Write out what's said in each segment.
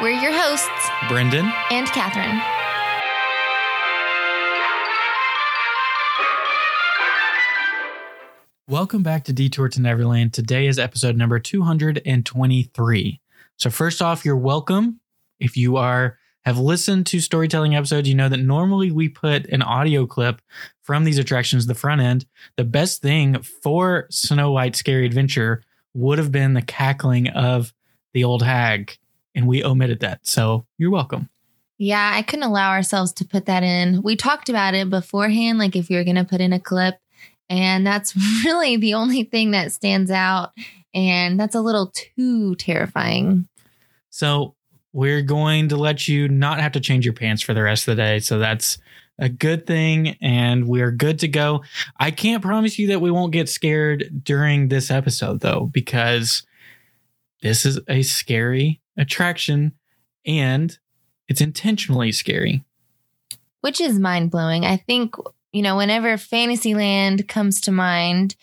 We're your hosts, Brendan and Catherine. Welcome back to Detour to Neverland. Today is episode number 223. So first off, you're welcome. If you are have listened to storytelling episodes, you know that normally we put an audio clip from these attractions the front end. The best thing for Snow White Scary Adventure would have been the cackling of the old hag, and we omitted that. So you're welcome. Yeah, I couldn't allow ourselves to put that in. We talked about it beforehand, like if you're going to put in a clip, and that's really the only thing that stands out. And that's a little too terrifying. So we're going to let you not have to change your pants for the rest of the day. So that's a good thing. And we're good to go. I can't promise you that we won't get scared during this episode, though, because this is a scary attraction and it's intentionally scary. Which is mind blowing. I think, you know, whenever Fantasyland comes to mind,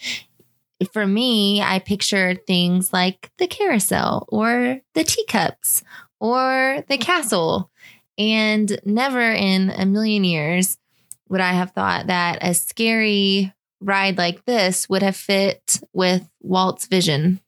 for me, I picture things like the carousel or the teacups or the castle. And never in a million years would I have thought that a scary ride like this would have fit with Walt's vision.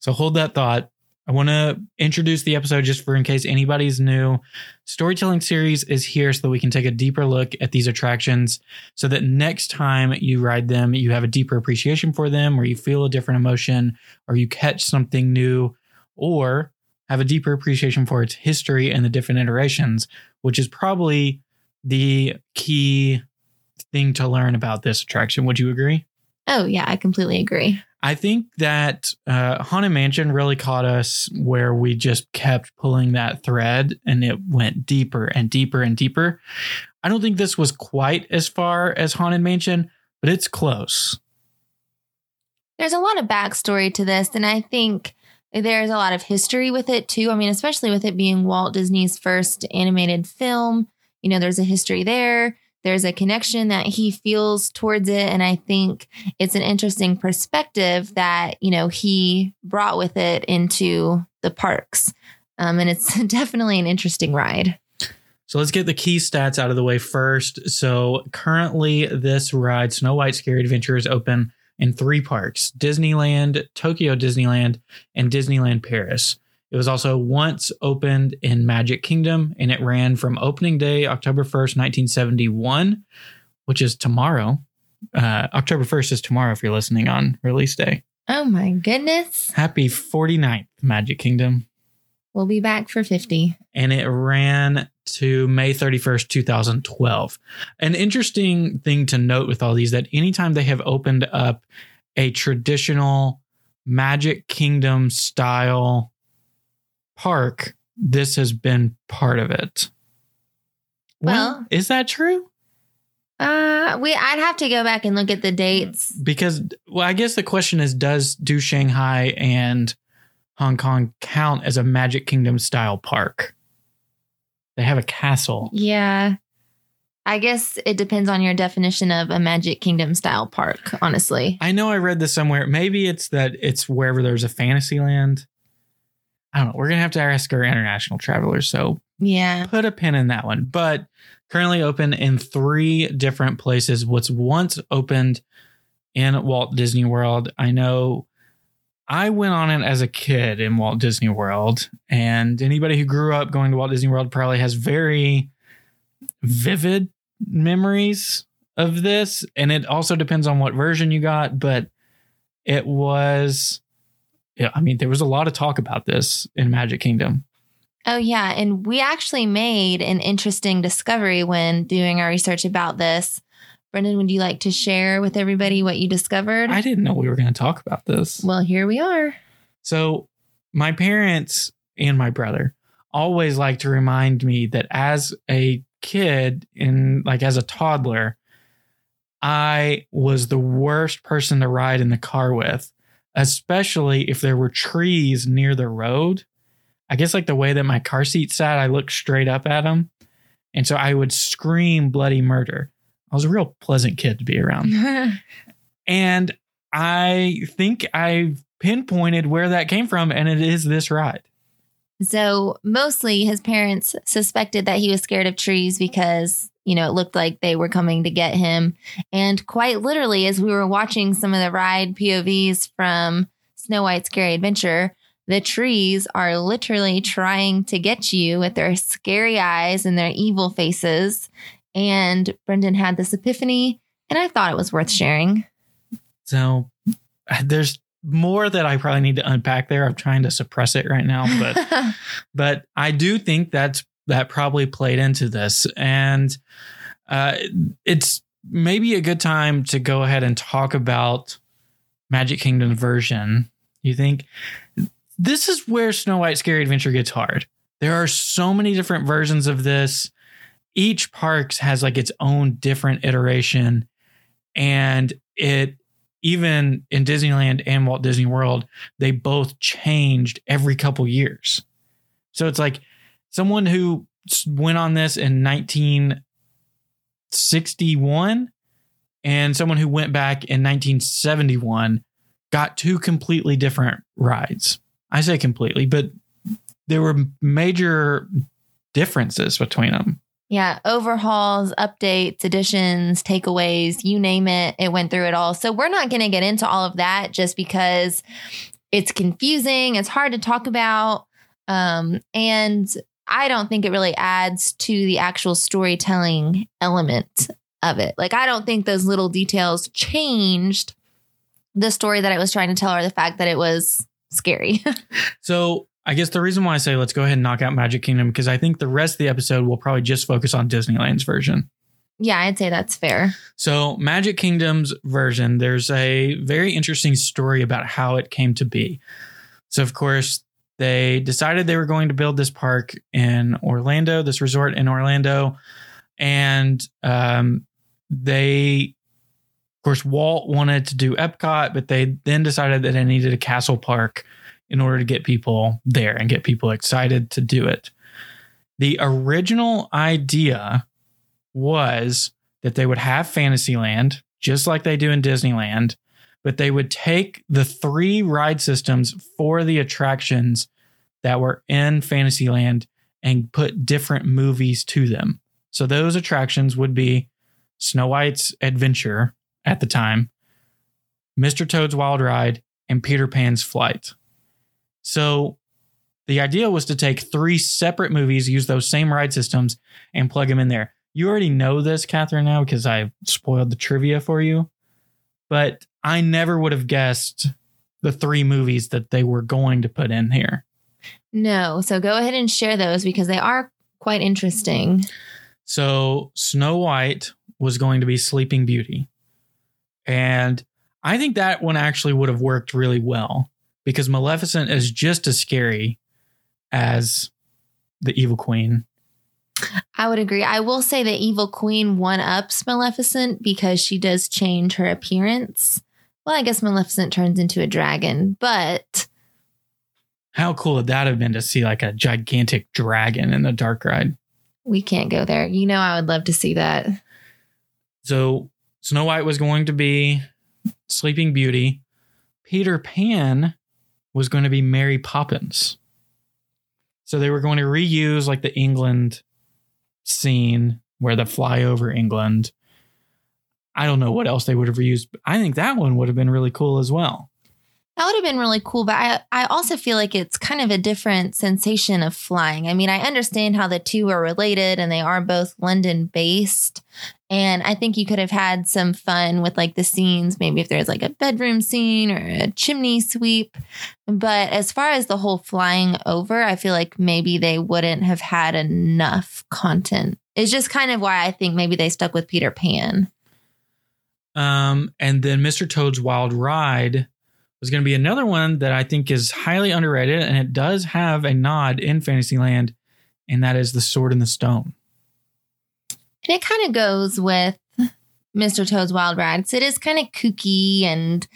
So hold that thought. I want to introduce the episode just for in case anybody's new. Storytelling series is here so that we can take a deeper look at these attractions so that next time you ride them, you have a deeper appreciation for them, or you feel a different emotion, or you catch something new, or have a deeper appreciation for its history and the different iterations, which is probably the key thing to learn about this attraction. Would you agree? Oh, yeah, I completely agree. I think that uh, Haunted Mansion really caught us where we just kept pulling that thread and it went deeper and deeper and deeper. I don't think this was quite as far as Haunted Mansion, but it's close. There's a lot of backstory to this, and I think there's a lot of history with it too. I mean, especially with it being Walt Disney's first animated film, you know, there's a history there there's a connection that he feels towards it. And i think it's an interesting perspective that you know he brought with it into the parks. Um, and it's definitely an interesting ride. So let's get the key stats out of the way first. So currently this ride snow white scary adventure is open in three parks disneyland tokyo disneyland and disneyland paris it was also once opened in Magic Kingdom and it ran from opening day, October 1st, 1971, which is tomorrow. Uh, October 1st is tomorrow if you're listening on release day. Oh my goodness. Happy 49th, Magic Kingdom. We'll be back for 50. And it ran to May 31st, 2012. An interesting thing to note with all these that anytime they have opened up a traditional Magic Kingdom style park, this has been part of it. Well, is that true? Uh, we I'd have to go back and look at the dates because well, I guess the question is, does do Shanghai and Hong Kong count as a Magic Kingdom style park? They have a castle. Yeah. I guess it depends on your definition of a Magic Kingdom style park, honestly. I know I read this somewhere. Maybe it's that it's wherever there's a Fantasyland I don't know. We're gonna have to ask our international travelers. So yeah, put a pin in that one. But currently open in three different places. What's once opened in Walt Disney World. I know I went on it as a kid in Walt Disney World, and anybody who grew up going to Walt Disney World probably has very vivid memories of this. And it also depends on what version you got, but it was yeah, I mean, there was a lot of talk about this in Magic Kingdom. Oh, yeah. And we actually made an interesting discovery when doing our research about this. Brendan, would you like to share with everybody what you discovered? I didn't know we were going to talk about this. Well, here we are. So, my parents and my brother always like to remind me that as a kid in like as a toddler, I was the worst person to ride in the car with, especially if there were trees near the road. I guess like the way that my car seat sat, I looked straight up at them. And so I would scream bloody murder. I was a real pleasant kid to be around. And I think I've pinpointed where that came from, and it is this ride. So mostly his parents suspected that he was scared of trees because, you know, it looked like they were coming to get him. And quite literally, as we were watching some of the ride POVs from Snow White's Scary Adventure, the trees are literally trying to get you with their scary eyes and their evil faces. And Brendan had this epiphany, and I thought it was worth sharing. So there's more that I probably need to unpack there. I'm trying to suppress it right now, but but I do think that's that probably played into this, and uh, it's maybe a good time to go ahead and talk about Magic Kingdom version. You think this is where Snow White Scary Adventure gets hard. There are so many different versions of this. Each parks has like its own different iteration, and it even in Disneyland and Walt Disney World, they both changed every couple years. So it's like someone who went on this in 1961 and someone who went back in 1971 got two completely different rides. I say completely, but there were major differences between them. Yeah, overhauls, updates, additions, takeaways, you name it, it went through it all. So we're not going to get into all of that just because it's confusing, it's hard to talk about. Um, and I don't think it really adds to the actual storytelling element of it. Like, I don't think those little details changed the story that I was trying to tell or the fact that it was scary. so I guess the reason why I say let's go ahead and knock out Magic Kingdom because I think the rest of the episode will probably just focus on Disneyland's version. Yeah, I'd say that's fair. So, Magic Kingdom's version, there's a very interesting story about how it came to be. So, of course, they decided they were going to build this park in Orlando, this resort in Orlando. And um, they, of course, Walt wanted to do Epcot, but they then decided that they needed a castle park in order to get people there and get people excited to do it. The original idea was that they would have Fantasyland, just like they do in Disneyland, but they would take the three ride systems for the attractions that were in Fantasyland and put different movies to them. So those attractions would be Snow White's Adventure at the time, Mr. Toad's Wild Ride, and Peter Pan's Flight. So the idea was to take three separate movies, use those same ride systems, and plug them in there. You already know this, Catherine, now because I spoiled the trivia for you. But I never would have guessed the three movies that they were going to put in here. No. So go ahead and share those because they are quite interesting. So Snow White was going to be Sleeping Beauty. And I think that one actually would have worked really well because Maleficent is just as scary as the Evil Queen. I would agree. I will say the Evil Queen one ups Maleficent because she does change her appearance. Well, I guess Maleficent turns into a dragon, but. How cool would that have been to see like a gigantic dragon in the dark ride? We can't go there. You know, I would love to see that. So, Snow White was going to be Sleeping Beauty. Peter Pan was going to be Mary Poppins. So they were going to reuse like the England scene where they fly over England. I don't know what else they would have reused. But I think that one would have been really cool as well. That would have been really cool, but I, I also feel like it's kind of a different sensation of flying. I mean, I understand how the two are related and they are both London based. And I think you could have had some fun with like the scenes, maybe if there's like a bedroom scene or a chimney sweep. But as far as the whole flying over, I feel like maybe they wouldn't have had enough content. It's just kind of why I think maybe they stuck with Peter Pan. Um, and then Mr. Toad's Wild Ride was going to be another one that I think is highly underrated, and it does have a nod in Fantasyland and that is The Sword in the Stone. And it kind of goes with Mr. Toad's Wild Ride. 'cause It is kind of kooky and,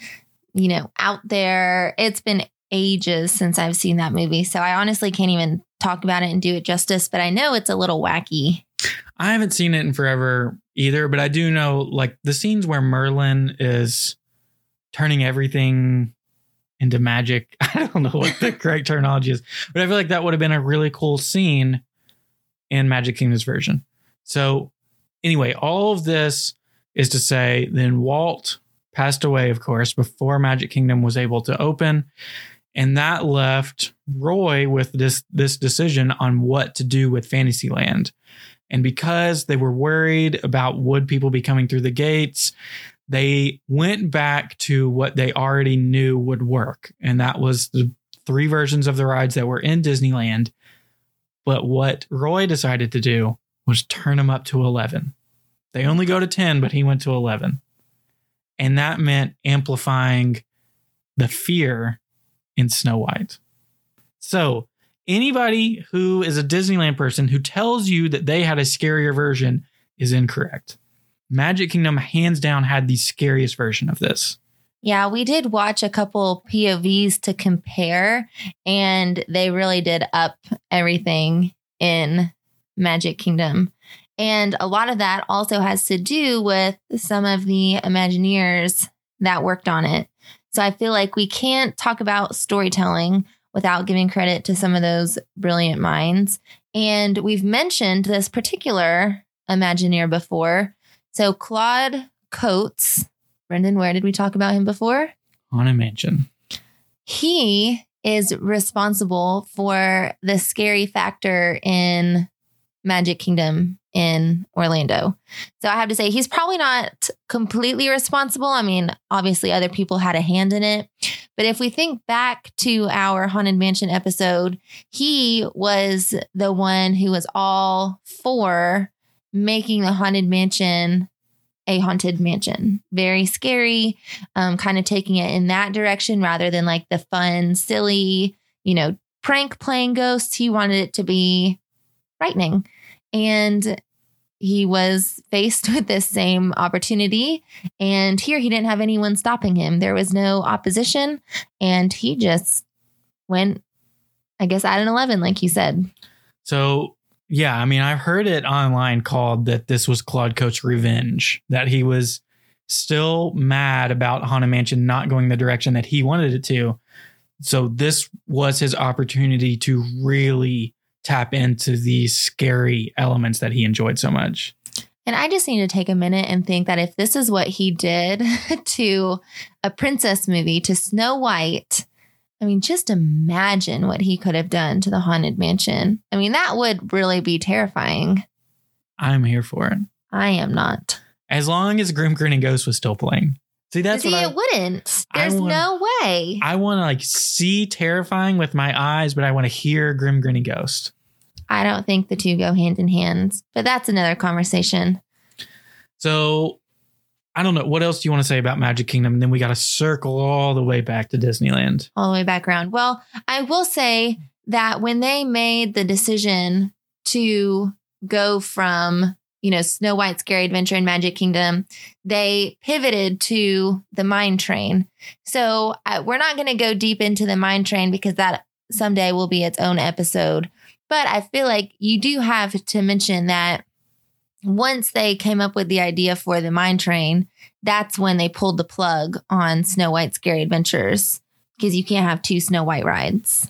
you know, out there. It's been ages since I've seen that movie. So I honestly can't even talk about it and do it justice, but I know it's a little wacky. I haven't seen it in forever either, but I do know like the scenes where Merlin is turning everything into magic. I don't know what the correct terminology is, but I feel like that would have been a really cool scene in Magic Kingdom's version. So, anyway, all of this is to say, then Walt passed away, of course, before Magic Kingdom was able to open. And that left Roy with this this decision on what to do with Fantasyland. And because they were worried about would people be coming through the gates, they went back to what they already knew would work. And that was the three versions of the rides that were in Disneyland. But what Roy decided to do was turn them up to 11. They only go to 10, but he went to 11. And that meant amplifying the fear in Snow White. So, anybody who is a Disneyland person who tells you that they had a scarier version is incorrect. Magic Kingdom, hands down, had the scariest version of this. Yeah, we did watch a couple POVs to compare, and they really did up everything in Magic Kingdom. And a lot of that also has to do with some of the Imagineers that worked on it. So I feel like we can't talk about storytelling without giving credit to some of those brilliant minds. And we've mentioned this particular Imagineer before. So Claude Coats, Brendan, where did we talk about him before? Haunted Mansion. he is responsible for the scary factor in Magic Kingdom in Orlando. So I have to say, he's probably not completely responsible. I mean, obviously, other people had a hand in it. But if we think back to our Haunted Mansion episode, he was the one who was all for making the Haunted Mansion a haunted mansion. Very scary, um, kind of taking it in that direction rather than like the fun, silly, you know, prank playing ghosts. He wanted it to be frightening. And he was faced with this same opportunity. And here he didn't have anyone stopping him. There was no opposition. And he just went, I guess, at an 11, like you said. So, yeah, I mean, I've heard it online called that this was Claude Coats' revenge, that he was still mad about Haunted Mansion not going the direction that he wanted it to. So, this was his opportunity to really tap into these scary elements that he enjoyed so much. And I just need to take a minute and think that if this is what he did to a princess movie, to Snow White, I mean, just imagine what he could have done to the Haunted Mansion. I mean, that would really be terrifying. I'm here for it. I am not. As long as Grim Grinning Ghost was still playing. See, that's See, what I, it wouldn't. There's wanna- no way. I want to like see terrifying with my eyes, but I want to hear Grim Grinning Ghost. I don't think the two go hand in hand, but that's another conversation. So I don't know. What else do you want to say about Magic Kingdom? And then we got to circle all the way back to Disneyland. all the way back around. Well, I will say that when they made the decision to go from, you know, Snow White Scary Adventure and Magic Kingdom, they pivoted to the mine train. So uh, we're not going to go deep into the mine train because that someday will be its own episode. But I feel like you do have to mention that once they came up with the idea for the mine train, that's when they pulled the plug on Snow White Scary Adventures because you can't have two Snow White rides.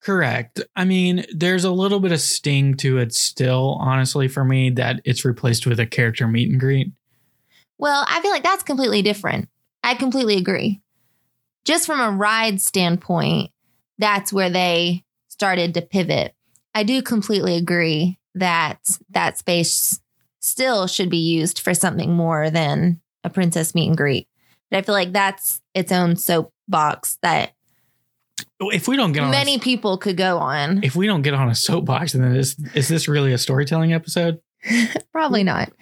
Correct. I mean, there's a little bit of sting to it still, honestly, for me, that it's replaced with a character meet and greet. Well, I feel like that's completely different. I completely agree. Just from a ride standpoint, that's where they started to pivot. I do completely agree that that space still should be used for something more than a princess meet and greet. But I feel like that's its own soapbox that oh, If we don't get on, many a, people could go on. if we don't get on a soapbox, then is is this really a storytelling episode? Probably not.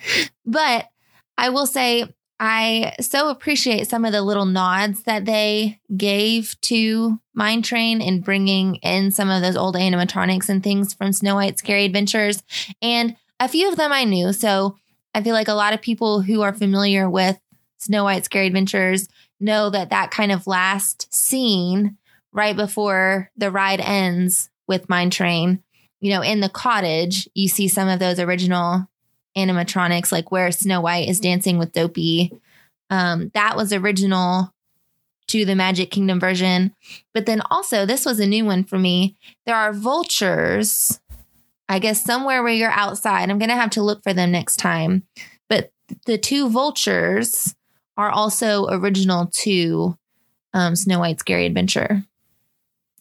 But I will say I so appreciate some of the little nods that they gave to Mine Train in bringing in some of those old animatronics and things from Snow White's Scary Adventures. And a few of them I knew. So I feel like a lot of people who are familiar with Snow White's Scary Adventures know that that kind of last scene right before the ride ends with Mine Train, you know, in the cottage, you see some of those original animatronics, like where Snow White is dancing with Dopey. Um, that was original to the Magic Kingdom version. But then also, this was a new one for me. There are vultures, I guess, somewhere where you're outside. I'm going to have to look for them next time. But the two vultures are also original to um, Snow White's Scary Adventure.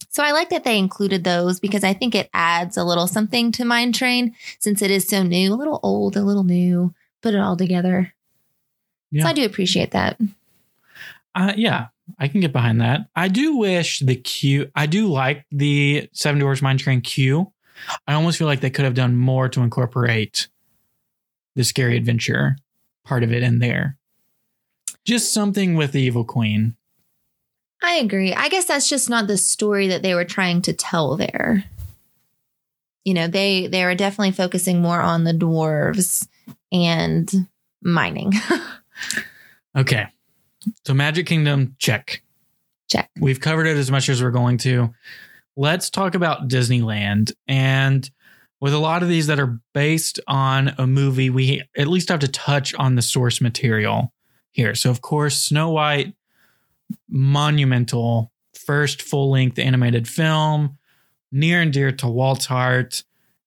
So I like that they included those because I think it adds a little something to Mine Train since it is so new, a little old, a little new, put it all together. Yeah. So I do appreciate that. Uh, yeah, I can get behind that. I do wish the queue. I do like the Seven Dwarfs Mine Train queue. I almost feel like they could have done more to incorporate the scary adventure part of it in there. Just something with the evil queen. I agree. I guess that's just not the story that they were trying to tell there. You know, they they were definitely focusing more on the dwarves and mining. Okay. So Magic Kingdom, check. Check. We've covered it as much as we're going to. Let's talk about Disneyland. And with a lot of these that are based on a movie, we at least have to touch on the source material here. So, of course, Snow White, monumental, first full length animated film, near and dear to Walt's heart,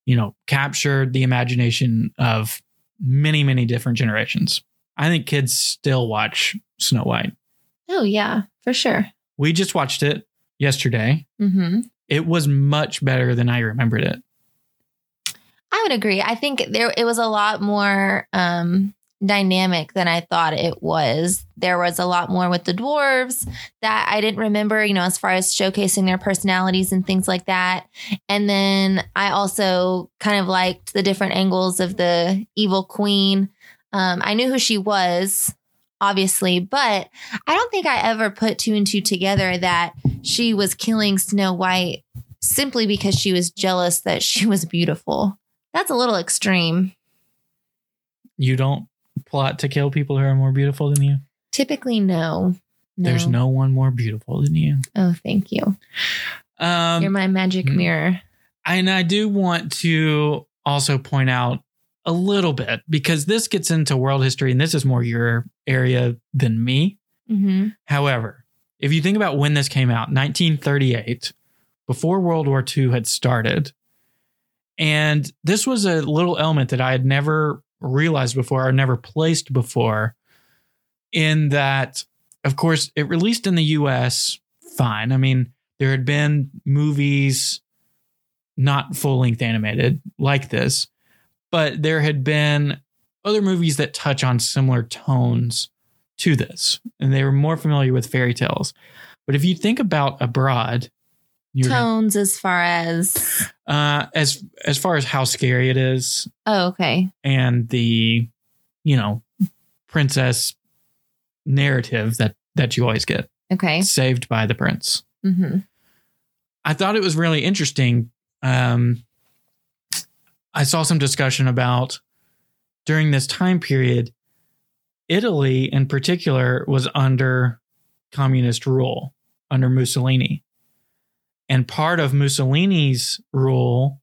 you know, captured the imagination of many, many different generations. I think kids still watch Snow White. oh yeah, for sure. We just watched it yesterday. hmm It was much better than I remembered it. I would agree. I think there it was a lot more um dynamic than I thought it was. There was a lot more with the dwarves that I didn't remember, you know, as far as showcasing their personalities and things like that. And then I also kind of liked the different angles of the evil queen. Um, I knew who she was, obviously, but I don't think I ever put two and two together that she was killing Snow White simply because she was jealous that she was beautiful. That's a little extreme. You don't plot to kill people who are more beautiful than you. Typically, no. There's no one more beautiful than you. Oh, thank you. Um, You're my magic mm. mirror. and I do want to also point out a little bit because this gets into world history and this is more your area than me. hmm However, if you think about when this came out, 1938, before World War II had started, and this was a little element that I had never realized before or never placed before, in that, of course, it released in the US, fine. I mean, there had been movies not full length animated like this, but there had been other movies that touch on similar tones to this, and they were more familiar with fairy tales. But if you think about abroad, Tones as far as. uh, as as far as how scary it is, Oh, okay. and the you know princess narrative that that you always get Okay. saved by the prince. hmm I thought it was really interesting. Um, I saw some discussion about during this time period, Italy in particular was under communist rule under Mussolini. And part of Mussolini's rule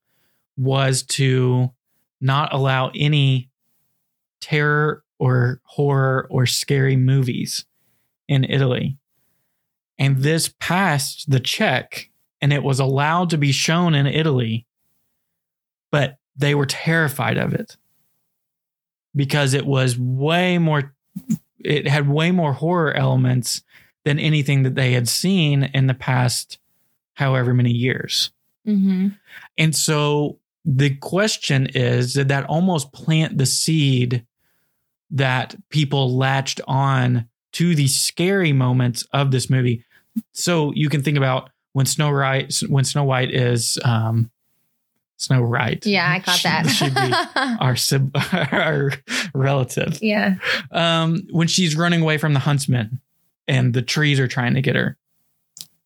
was to not allow any terror or horror or scary movies in Italy. And this passed the check and it was allowed to be shown in Italy, but they were terrified of it because it was way more, it had way more horror elements than anything that they had seen in the past however many years. hmm And so the question is did that almost plant the seed that people latched on to the scary moments of this movie? So you can think about when Snow White when Snow White is um, Snow Right. Yeah, I caught that. Should be our sib- our relative. yeah. Um, when she's running away from the huntsman, and the trees are trying to get her,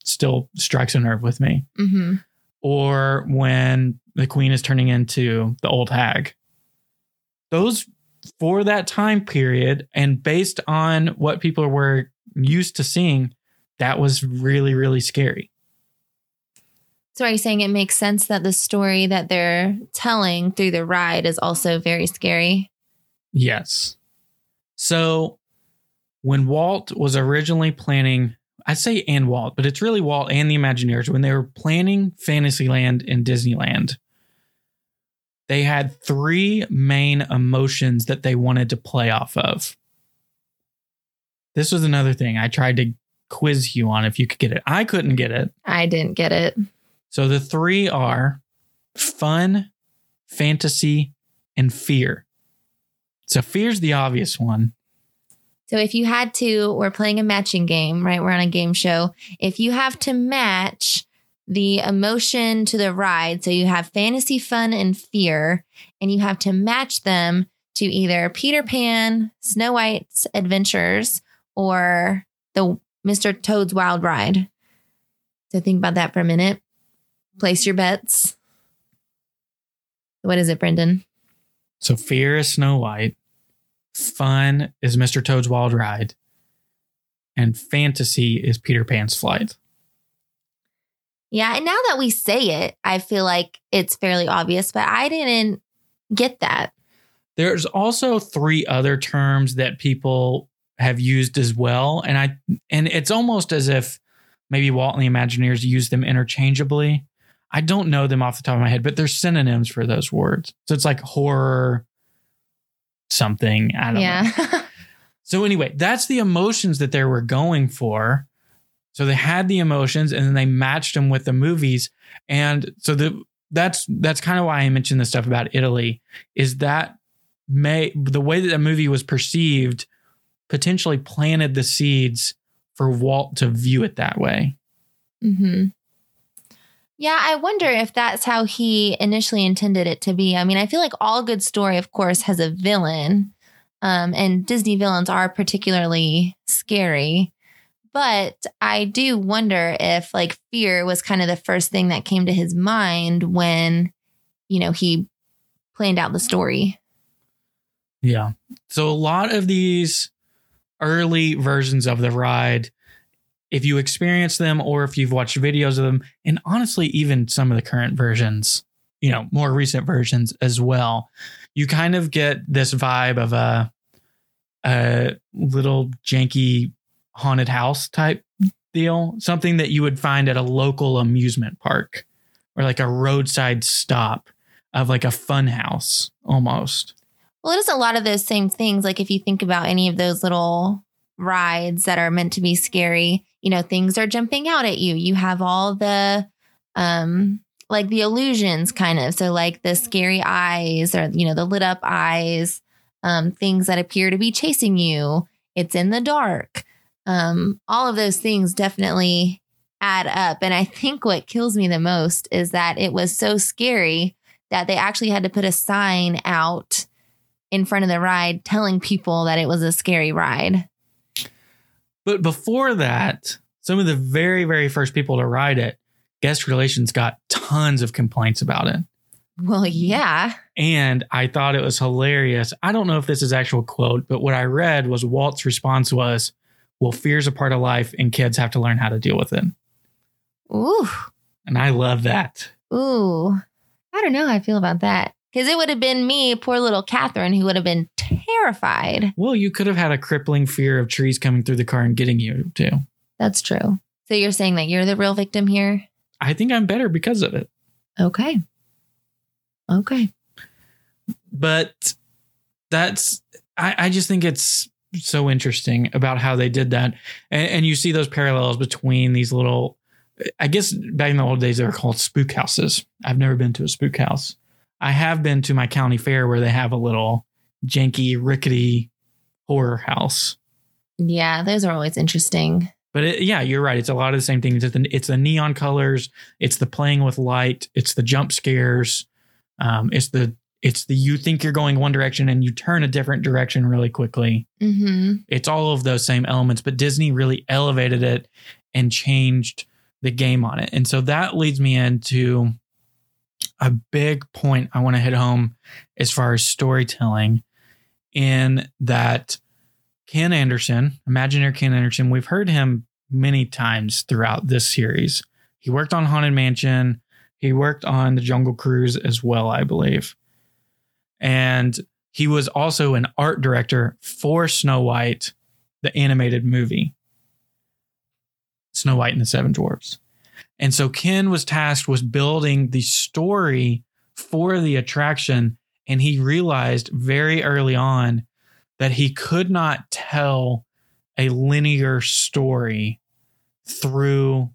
still strikes a nerve with me. hmm Or when the queen is turning into the old hag. Those for that time period, and based on what people were used to seeing, that was really really scary. So are you saying it makes sense that the story that they're telling through the ride is also very scary? Yes. So when Walt was originally planning, I say and Walt, but it's really Walt and the Imagineers, when they were planning Fantasyland and Disneyland, they had three main emotions that they wanted to play off of. This was another thing I tried to quiz you on if you could get it. I couldn't get it. I didn't get it. So the three are fun, fantasy, and fear. So fear's the obvious one. So if you had to, we're playing a matching game, right? We're on a game show. If you have to match the emotion to the ride, so you have fantasy, fun, and fear, and you have to match them to either Peter Pan, Snow White's Adventures, or the Mr. Toad's Wild Ride. So think about that for a minute. Place your bets. What is it, Brendan? So fear is Snow White, fun is Mr. Toad's Wild Ride, and fantasy is Peter Pan's Flight. Yeah, and now that we say it, I feel like it's fairly obvious, but I didn't get that. There's also three other terms that people have used as well, and I and it's almost as if maybe Walt and the Imagineers use them interchangeably. I don't know them off the top of my head, but they're synonyms for those words. So it's like horror, something. I don't know. So anyway, that's the emotions that they were going for. So they had the emotions and then they matched them with the movies. And so the that's that's kind of why I mentioned the stuff about Italy is that may the way that the movie was perceived potentially planted the seeds for Walt to view it that way. hmm Yeah, I wonder if that's how he initially intended it to be. I mean, I feel like all good story, of course, has a villain. Um, and Disney villains are particularly scary. But I do wonder if like fear was kind of the first thing that came to his mind when, you know, he planned out the story. Yeah. So a lot of these early versions of the ride, if you experience them or if you've watched videos of them, and honestly, even some of the current versions, you know, more recent versions as well, you kind of get this vibe of a a little janky haunted house type deal, something that you would find at a local amusement park or like a roadside stop of like a fun house almost. Well, it is a lot of those same things. Like if you think about any of those little rides that are meant to be scary, you know, things are jumping out at you. You have all the um like the illusions kind of. So like the scary eyes or you know, the lit up eyes, um things that appear to be chasing you. It's in the dark. Um all of those things definitely add up. And I think what kills me the most is that it was so scary that they actually had to put a sign out in front of the ride telling people that it was a scary ride. But before that, some of the very, very first people to ride it, guest relations got tons of complaints about it. Well, yeah. And I thought it was hilarious. I don't know if this is actual quote, but what I read was Walt's response was, Well, fear's a part of life and kids have to learn how to deal with it. Ooh. And I love that. Ooh. I don't know how I feel about that. Because it would have been me, poor little Catherine, who would have been terrified. Well, you could have had a crippling fear of trees coming through the car and getting you too. That's true. So you're saying that you're the real victim here? I think I'm better because of it. Okay. Okay. but that's I, I just think it's so interesting about how they did that and, and you see those parallels between these little i guess back in the old days they were called spook houses i've never been to a spook house i have been to my county fair where they have a little janky rickety horror house. Yeah, those are always interesting. but it, yeah you're right. It's a lot of the same things. It's the, it's the neon colors. It's the playing with light. It's the jump scares. Um, it's the it's the you think you're going one direction and you turn a different direction really quickly. hmm It's all of those same elements, but Disney really elevated it and changed the game on it. And so that leads me into a big point I want to hit home as far as storytelling in that Ken Anderson, Imagineer Ken Anderson, we've heard him many times throughout this series. He worked on Haunted Mansion, he worked on The Jungle Cruise as well, I believe. And he was also an art director for Snow White, the animated movie. Snow White and the Seven Dwarfs. And so Ken was tasked with building the story for the attraction. And he realized very early on that he could not tell a linear story through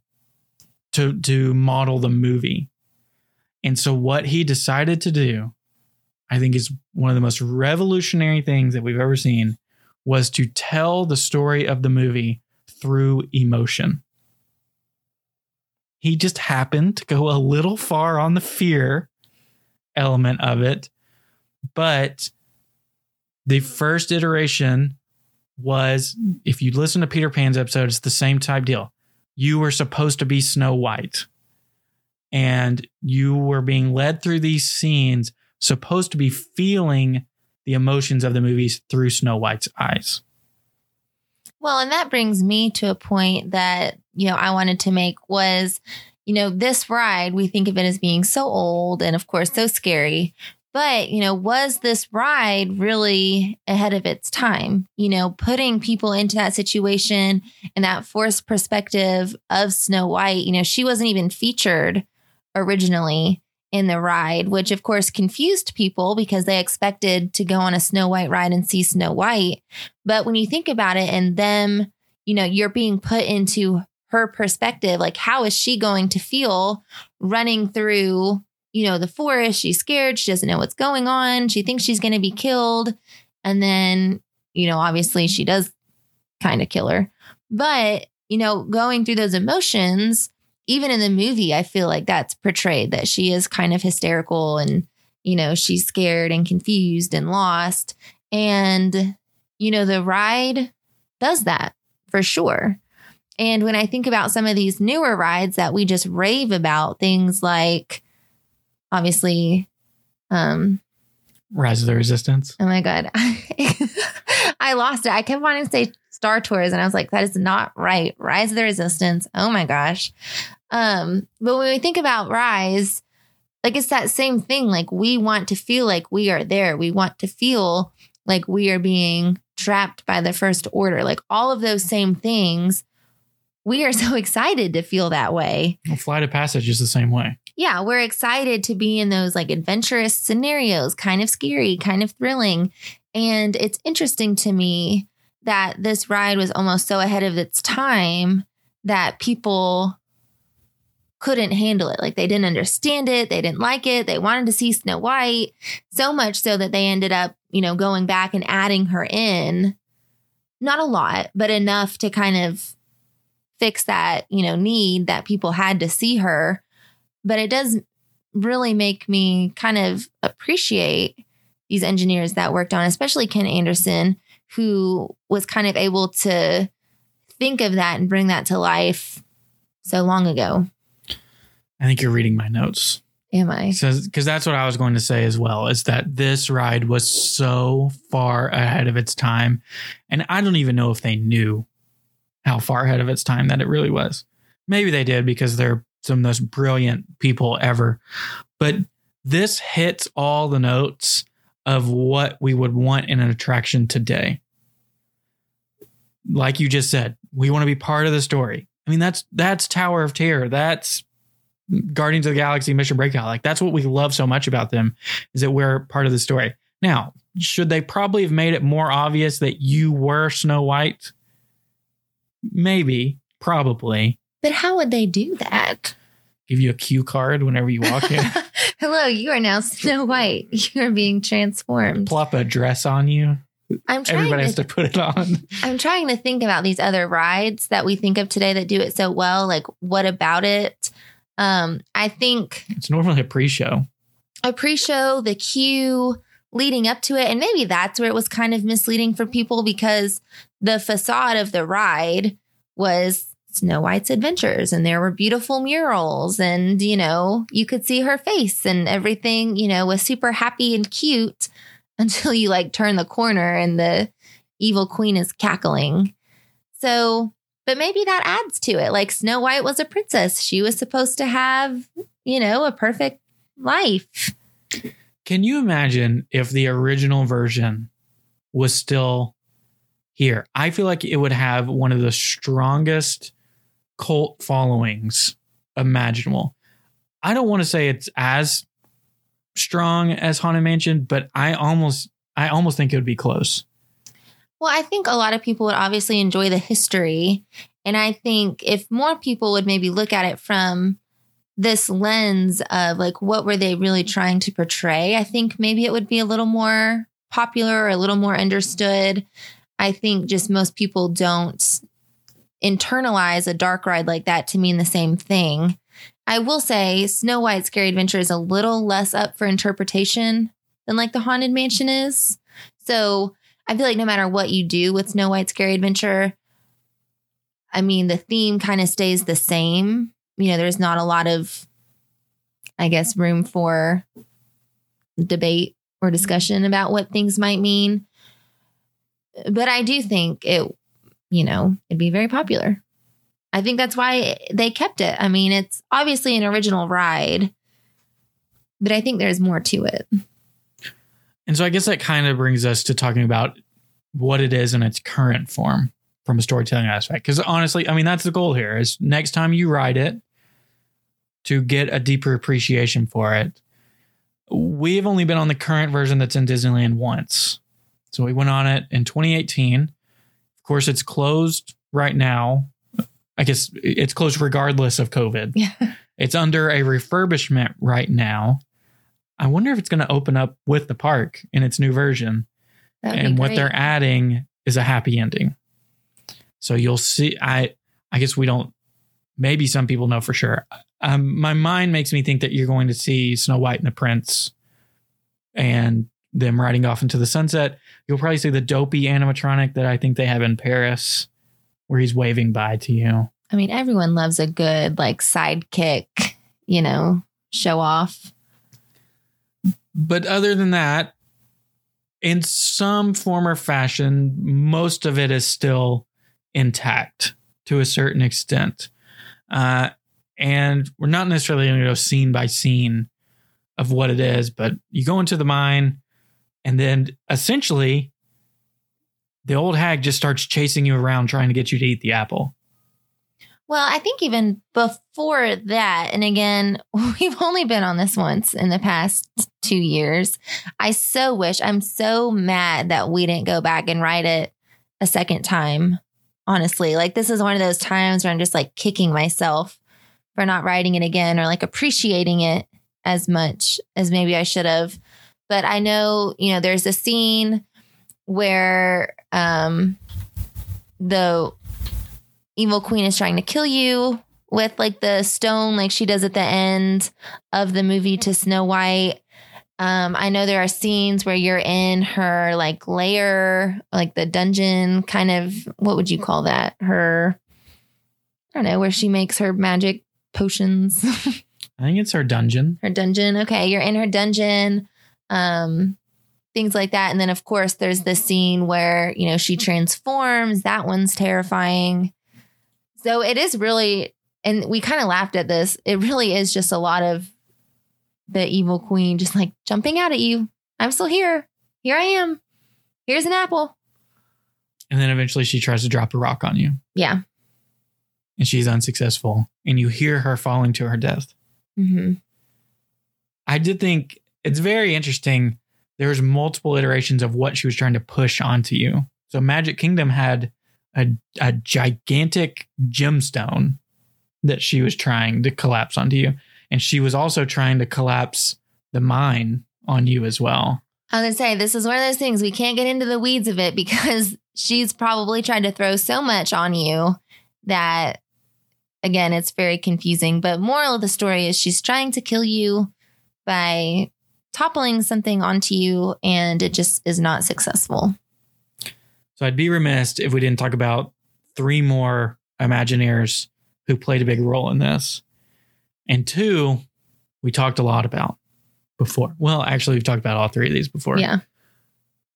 to, to model the movie. And so what he decided to do, I think is one of the most revolutionary things that we've ever seen, was to tell the story of the movie through emotion he just happened to go a little far on the fear element of it. But the first iteration was if you listen to Peter Pan's episode, it's the same type deal. You were supposed to be Snow White, and you were being led through these scenes, supposed to be feeling the emotions of the movies through Snow White's eyes. Well, and that brings me to a point that, you know, I wanted to make was, you know, this ride, we think of it as being so old and, of course, so scary. But, you know, was this ride really ahead of its time? You know, putting people into that situation and that forced perspective of Snow White, you know, she wasn't even featured originally in the ride, which of course confused people because they expected to go on a Snow White ride and see Snow White. But when you think about it and them, you know, you're being put into her perspective, like how is she going to feel running through, you know, the forest? She's scared. She doesn't know what's going on. She thinks she's going to be killed. And then, you know, obviously she does kind of kill her. But, you know, going through those emotions, even in the movie, I feel like that's portrayed that she is kind of hysterical and, you know, she's scared and confused and lost. And, you know, the ride does that for sure. And when I think about some of these newer rides that we just rave about, things like obviously, um, Rise of the Resistance. oh my God, I lost it. I kept wanting to say Star Tours, and I was like, that is not right. Rise of the Resistance. Oh my gosh. Um, but when we think about Rise, like it's that same thing. Like we want to feel like we are there. We want to feel like we are being trapped by the first order. Like all of those same things. We are so excited to feel that way. Well, Flight of Passage is the same way. Yeah, we're excited to be in those like adventurous scenarios, kind of scary, kind of thrilling. And it's interesting to me that this ride was almost so ahead of its time that people couldn't handle it. Like they didn't understand it, they didn't like it, they wanted to see Snow White, so much so that they ended up, you know, going back and adding her in. Not a lot, but enough to kind of fix that, you know, need that people had to see her. But it does really make me kind of appreciate these engineers that worked on, especially Ken Anderson, who was kind of able to think of that and bring that to life so long ago. I think you're reading my notes. Am I? because that's what I was going to say as well is that this ride was so far ahead of its time, and I don't even know if they knew how far ahead of its time that it really was. Maybe they did because they're some of the most brilliant people ever, but this hits all the notes of what we would want in an attraction today. Like you just said, we want to be part of the story. I mean, that's that's Tower of Terror. That's Guardians of the Galaxy Mission Breakout. Like that's what we love so much about them is that we're part of the story. Now, should they probably have made it more obvious that you were Snow White? Maybe, probably. But how would they do that? Give you a cue card whenever you walk in. Hello, you are now Snow White. You are being transformed. Plop a dress on you. I'm trying Everybody to has to put it on. I'm trying to think about these other rides that we think of today that do it so well. Like, what about it? Um, I think It's normally a pre-show. a pre-show, the queue leading up to it, and maybe that's where it was kind of misleading for people because the facade of the ride was Snow White's adventures and there were beautiful murals and you know, you could see her face and everything, you know, was super happy and cute until you like turn the corner and the evil queen is cackling. So, but maybe that adds to it. Like Snow White was a princess. She was supposed to have, you know, a perfect life. Can you imagine if the original version was still here? I feel like it would have one of the strongest cult followings imaginable. I don't want to say it's as strong as Haunted Mansion, but I almost I almost think it would be close. Well, I think a lot of people would obviously enjoy the history. And I think if more people would maybe look at it from this lens of like, what were they really trying to portray? I think maybe it would be a little more popular or a little more understood. I think just most people don't internalize a dark ride like that to mean the same thing. I will say Snow White's Scary Adventure is a little less up for interpretation than like the Haunted Mansion is. So I feel like no matter what you do with Snow White's Scary Adventure, I mean, the theme kind of stays the same. You know, there's not a lot of, I guess, room for debate or discussion about what things might mean. But I do think it, you know, it'd be very popular. I think that's why they kept it. I mean, it's obviously an original ride, but I think there's more to it. And so I guess that kind of brings us to talking about what it is in its current form from a storytelling aspect. Because honestly, I mean, that's the goal here is next time you ride it to get a deeper appreciation for it. We've only been on the current version that's in Disneyland once. So we went on it in 2018. Of course, it's closed right now. I guess it's closed regardless of COVID. Yeah. It's under a refurbishment right now. I wonder if it's going to open up with the park in its new version. That'd and what they're adding is a happy ending. So you'll see. I I guess we don't. Maybe some people know for sure. Um, my mind makes me think that you're going to see Snow White and the Prince, and them riding off into the sunset. You'll probably see the Dopey animatronic that I think they have in Paris, where he's waving bye to you. I mean, everyone loves a good like sidekick, you know, show off. But other than that, in some form or fashion, most of it is still intact to a certain extent. Uh, and we're not necessarily going to go scene by scene of what it is, but you go into the mine, and then essentially, the old hag just starts chasing you around trying to get you to eat the apple. Well, I think even before that, and again, we've only been on this once in the past two years. I so wish, I'm so mad that we didn't go back and write it a second time. Honestly, like this is one of those times where I'm just like kicking myself for not writing it again or like appreciating it as much as maybe I should have. But I know, you know, there's a scene where um the evil queen is trying to kill you with like the stone like she does at the end of the movie to Snow White. Um, I know there are scenes where you're in her like lair, like the dungeon kind of what would you call that? Her I don't know, where she makes her magic potions. I think it's her dungeon. her dungeon. Okay, you're in her dungeon. Um things like that. And then of course there's the scene where, you know, she transforms. That one's terrifying. So it is really and we kind of laughed at this. It really is just a lot of the evil queen just like jumping out at you. I'm still here. Here I am. Here's an apple. And then eventually she tries to drop a rock on you, Yeah. and she's unsuccessful. And you hear her falling to her death. hmm I did think it's very interesting. There's multiple iterations of what she was trying to push onto you. So Magic Kingdom had a, a gigantic gemstone that she was trying to collapse onto you. And she was also trying to collapse the mine on you as well. I was gonna say this is one of those things we can't get into the weeds of it because she's probably tried to throw so much on you that again it's very confusing. But moral of the story is she's trying to kill you by toppling something onto you and it just is not successful. So I'd be remiss if we didn't talk about three more Imagineers who played a big role in this. And two, we talked a lot about before. Well, actually, we've talked about all three of these before. Yeah.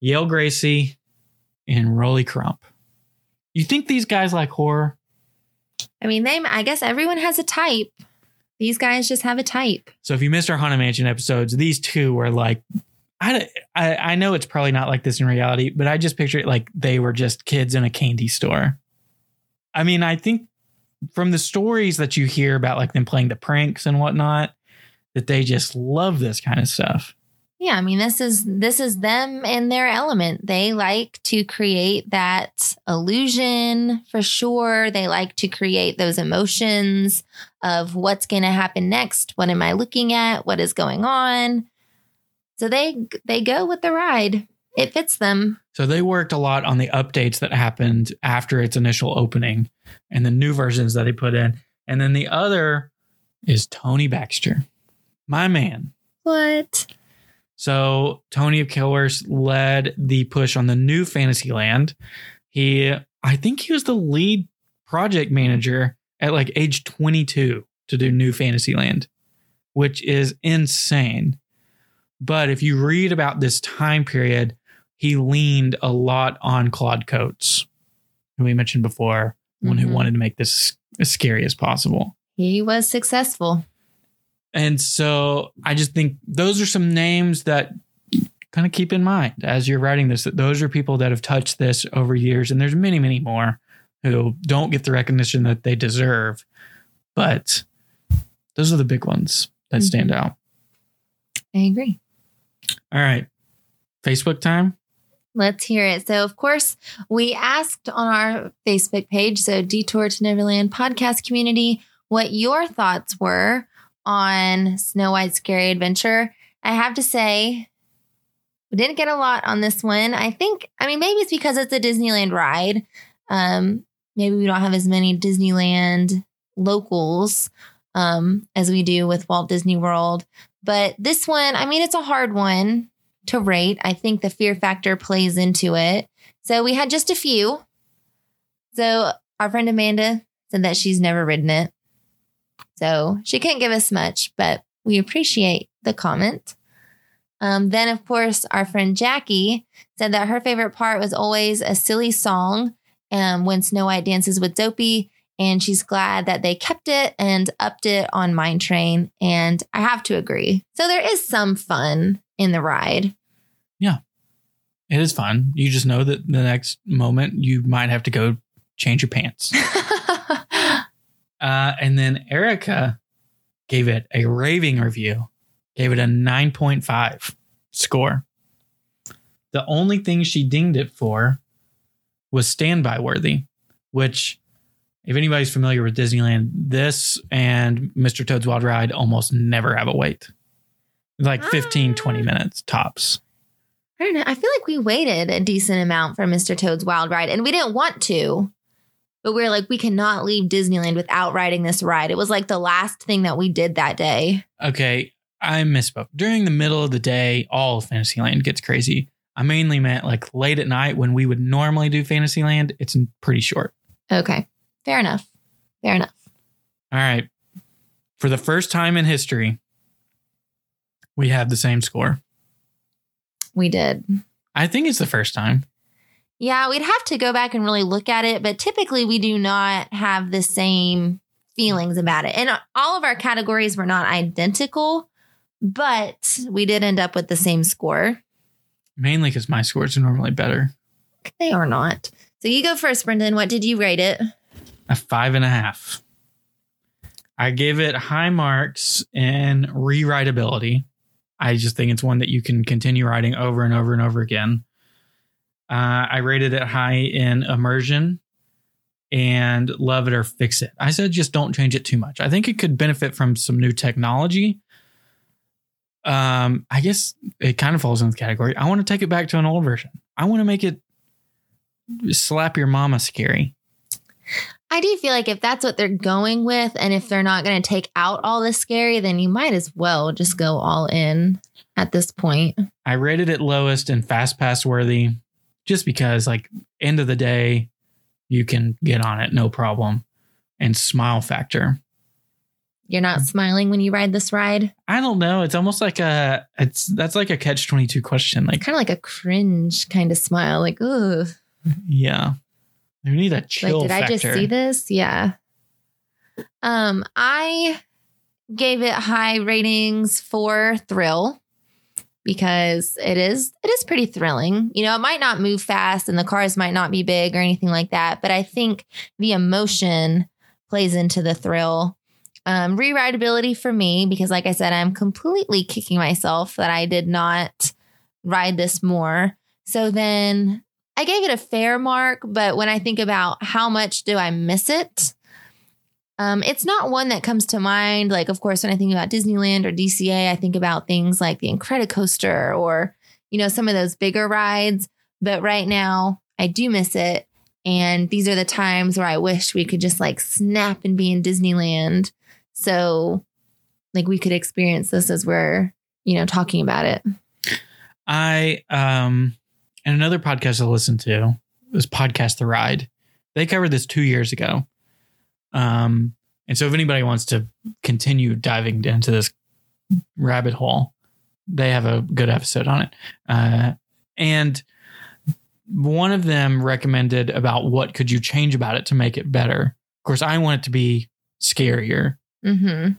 Yale Gracey and Rolly Crump. You think these guys like horror? I mean, they I guess everyone has a type. These guys just have a type. So if you missed our Haunted Mansion episodes, these two were like, I, I, I know it's probably not like this in reality, but I just picture it like they were just kids in a candy store. I mean, I think from the stories that you hear about like them playing the pranks and whatnot, that they just love this kind of stuff. Yeah, I mean this is this is them in their element. They like to create that illusion for sure. They like to create those emotions of what's going to happen next. What am I looking at? What is going on? So they they go with the ride. It fits them. So they worked a lot on the updates that happened after its initial opening and the new versions that they put in. And then the other is Tony Baxter. My man. What? So Tony of Killers led the push on the new Fantasyland. He, I think he was the lead project manager at like age 22 to do New Fantasyland, which is insane. But if you read about this time period, he leaned a lot on Claude Coats, who we mentioned before, one who Mhm. wanted to make this as scary as possible. He was successful. And so I just think those are some names that kind of keep in mind as you're writing this, that those are people that have touched this over years. And there's many, many more who don't get the recognition that they deserve. But those are the big ones that mm-hmm. stand out. I agree. All right. Facebook time. Let's hear it. So, of course, we asked on our Facebook page, so Detour to Neverland podcast community, what your thoughts were on Snow White's Scary Adventure. I have to say, we didn't get a lot on this one. I think, I mean, maybe it's because it's a Disneyland ride. Um, maybe we don't have as many Disneyland locals um, as we do with Walt Disney World. But this one, I mean, it's a hard one to rate. I think the fear factor plays into it. So we had just a few. So our friend Amanda said that she's never ridden it. So she can't give us much, but we appreciate the comment. Um, then, of course, our friend Jackie said that her favorite part was always a silly song um, when Snow White dances with Dopey. And she's glad that they kept it and upped it on Mine Train. And I have to agree. So there is some fun in the ride. Yeah, it is fun. You just know that the next moment you might have to go change your pants. Uh, and then Erica gave it a raving review, gave it a 9.5 score. The only thing she dinged it for was standby worthy, which, if anybody's familiar with Disneyland, this and Mr. Toad's Wild Ride almost never have a wait. Like 15, 20 minutes tops. I don't know. I feel like we waited a decent amount for Mr. Toad's Wild Ride, and we didn't want to, but we are like, we cannot leave Disneyland without riding this ride. It was like the last thing that we did that day. Okay, I misspoke. During the middle of the day, all of Fantasyland gets crazy. I mainly meant like late at night when we would normally do Fantasyland. It's pretty short. Okay. Fair enough. Fair enough. All right. For the first time in history, we have the same score. We did. I think it's the first time. Yeah, we'd have to go back and really look at it, but typically we do not have the same feelings about it. And all of our categories were not identical, but we did end up with the same score. Mainly because my scores are normally better. They are not. So you go first, Brendan. What did you rate it? A five and a half. I gave it high marks in rewritability. I just think it's one that you can continue writing over and over and over again. Uh, I rated it high in immersion and love it or fix it. I said just don't change it too much. I think it could benefit from some new technology. Um, I guess it kind of falls in the category. I want to take it back to an old version. I want to make it slap your mama scary. I do feel like if that's what they're going with, and if they're not going to take out all the scary, then you might as well just go all in. at this point. I rated it lowest and fast pass worthy just because, like, end of the day, you can get on it, no problem. And smile factor. You're not smiling when you ride this ride. I don't know. It's almost like a it's that's like a catch twenty two question. Like Kind of like a cringe kind of smile. Like, ooh, yeah, you need a chill. like, did I just see this? Yeah. Um, I gave it high ratings for thrill because it is it is pretty thrilling. You know, it might not move fast and the cars might not be big or anything like that, but I think the emotion plays into the thrill. Um, rewritability for me because, like I said, I'm completely kicking myself that I did not ride this more. So then I gave it a fair mark, but when I think about how much do I miss it, um, it's not one that comes to mind. Like, of course, when I think about Disneyland or DCA, I think about things like the Incredicoaster or, you know, some of those bigger rides. But right now, I do miss it. And these are the times where I wish we could just like snap and be in Disneyland. So, like, we could experience this as we're, you know, talking about it. I um and another podcast I listened to was podcast The Ride. They covered this two years ago. Um and so if anybody wants to continue diving into this rabbit hole, they have a good episode on it. Uh and one of them recommended about what could you change about it to make it better. Of course, I want it to be scarier. Mm-hmm.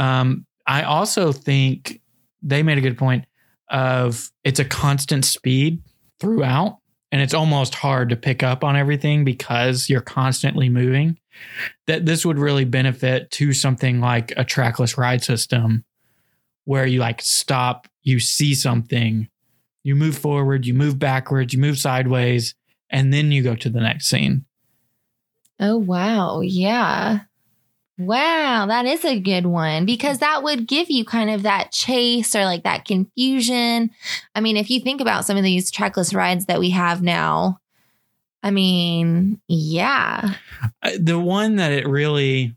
Um, I also think they made a good point of it's a constant speed throughout, and it's almost hard to pick up on everything because you're constantly moving. That this would really benefit to something like a trackless ride system where you like stop, you see something, you move forward, you move backwards, you move sideways, and then you go to the next scene. Oh, wow. Yeah. Wow, that is a good one because that would give you kind of that chase or like that confusion. I mean, if you think about some of these trackless rides that we have now, I mean, yeah. The one that it really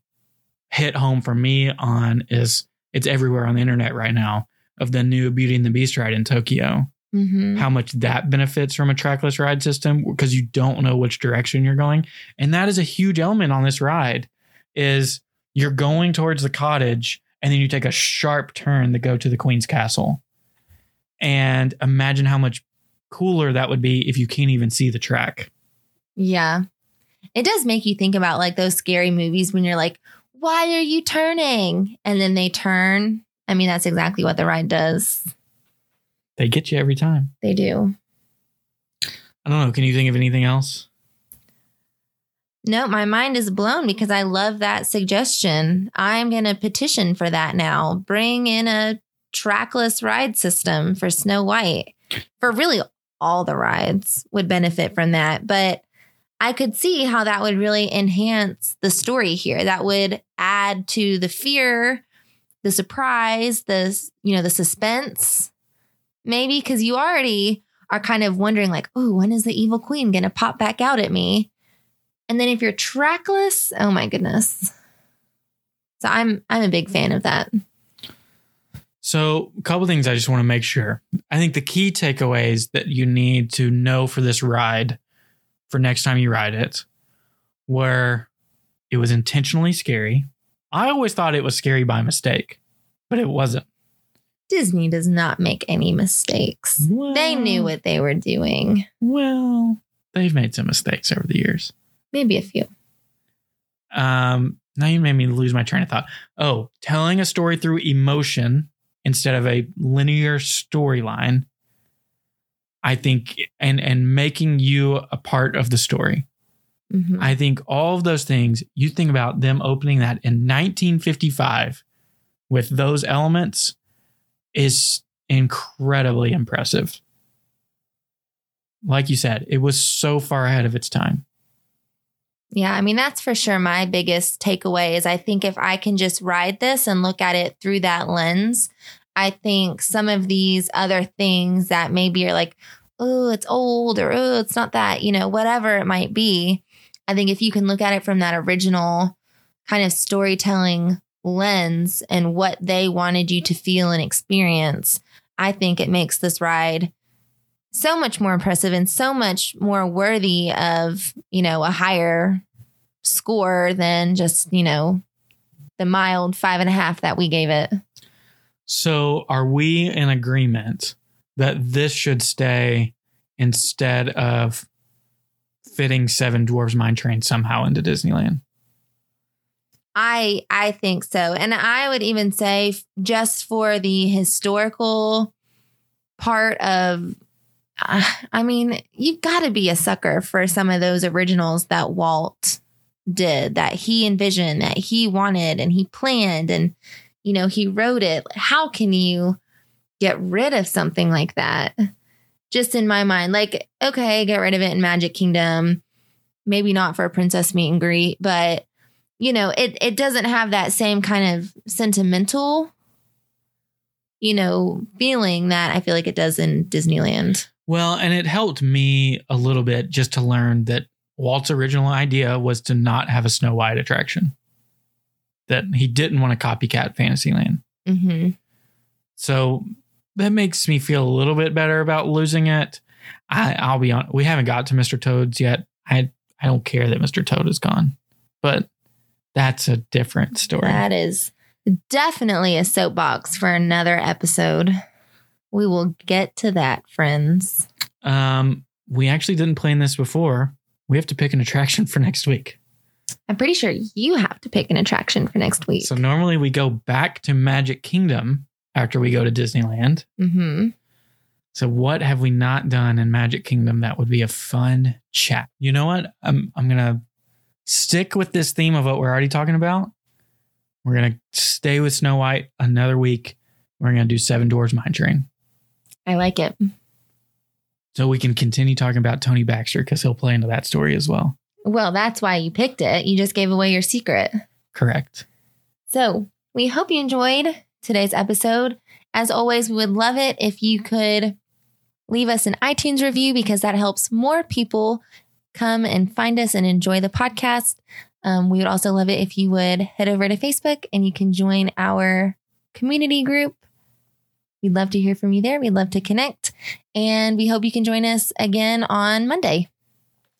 hit home for me on is it's everywhere on the internet right now of the new Beauty and the Beast ride in Tokyo. hmm How much that benefits from a trackless ride system because you don't know which direction you're going, and that is a huge element on this ride. Is you're going towards the cottage and then you take a sharp turn to go to the Queen's Castle, and imagine how much cooler that would be if you can't even see the track. Yeah. It does make you think about like those scary movies when you're like, why are you turning? And then they turn. I mean, that's exactly what the ride does. They get you every time. They do. I don't know. Can you think of anything else? No, my mind is blown because I love that suggestion. I'm going to petition for that now. Bring in a trackless ride system for Snow White. For really all the rides would benefit from that, but I could see how that would really enhance the story here. That would add to the fear, the surprise, the you know, the suspense. Maybe cuz you already are kind of wondering like, "Oh, when is the evil queen going to pop back out at me?" And then if you're trackless, oh my goodness. So I'm I'm a big fan of that. So, a couple things I just want to make sure. I think the key takeaways that you need to know for this ride for next time you ride it where it was intentionally scary. I always thought it was scary by mistake, but it wasn't. Disney does not make any mistakes. They knew what they were doing. Well, they've made some mistakes over the years. Maybe a few. Um, now you made me lose my train of thought. Oh, telling a story through emotion instead of a linear storyline. I think and and making you a part of the story. Mhm. I think all of those things, you think about them opening that in 1955 with those elements is incredibly impressive. Like you said, it was so far ahead of its time. Yeah, I mean, that's for sure my biggest takeaway is I think if I can just ride this and look at it through that lens, I think some of these other things that maybe are like, oh, it's old or oh, it's not that, you know, whatever it might be. I think if you can look at it from that original kind of storytelling lens and what they wanted you to feel and experience, I think it makes this ride so much more impressive and so much more worthy of, you know, a higher score than just, you know, the mild five and a half that we gave it. So, are we in agreement that this should stay instead of fitting Seven Dwarves Mine Train somehow into Disneyland? I I think so. And I would even say just for the historical part of uh, I mean, you've got to be a sucker for some of those originals that Walt did, that he envisioned, that he wanted and he planned and you know, he wrote it. How can you get rid of something like that? Just in my mind, like, okay, get rid of it in Magic Kingdom. Maybe not for a princess meet and greet, but you know, it it doesn't have that same kind of sentimental, you know, feeling that I feel like it does in Disneyland. Well, and it helped me a little bit just to learn that Walt's original idea was to not have a Snow White attraction. That he didn't want to copycat Fantasyland. Mm-hmm. So that makes me feel a little bit better about losing it. I, I'll be on. We haven't got to Mr. Toad's yet. I I don't care that Mr. Toad is gone, but that's a different story. That is definitely a soapbox for another episode. We will get to that, friends. Um, we actually didn't plan this before. We have to pick an attraction for next week. I'm pretty sure you have to pick an attraction for next week. So normally we go back to Magic Kingdom after we go to Disneyland. mm-hmm. So what have we not done in Magic Kingdom that would be a fun chat? You know what? I'm I'm gonna stick with this theme of what we're already talking about. We're gonna stay with Snow White another week. We're gonna do Seven Dwarves Mine Train. I like it. So we can continue talking about Tony Baxter because he'll play into that story as well. Well, that's why you picked it. You just gave away your secret. Correct. So we hope you enjoyed today's episode. As always, we would love it if you could leave us an iTunes review because that helps more people come and find us and enjoy the podcast. Um, we would also love it if you would head over to Facebook and you can join our community group. We'd love to hear from you there. We'd love to connect. And we hope you can join us again on Monday.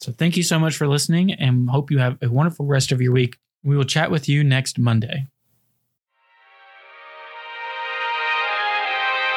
So thank you so much for listening and hope you have a wonderful rest of your week. We will chat with you next Monday.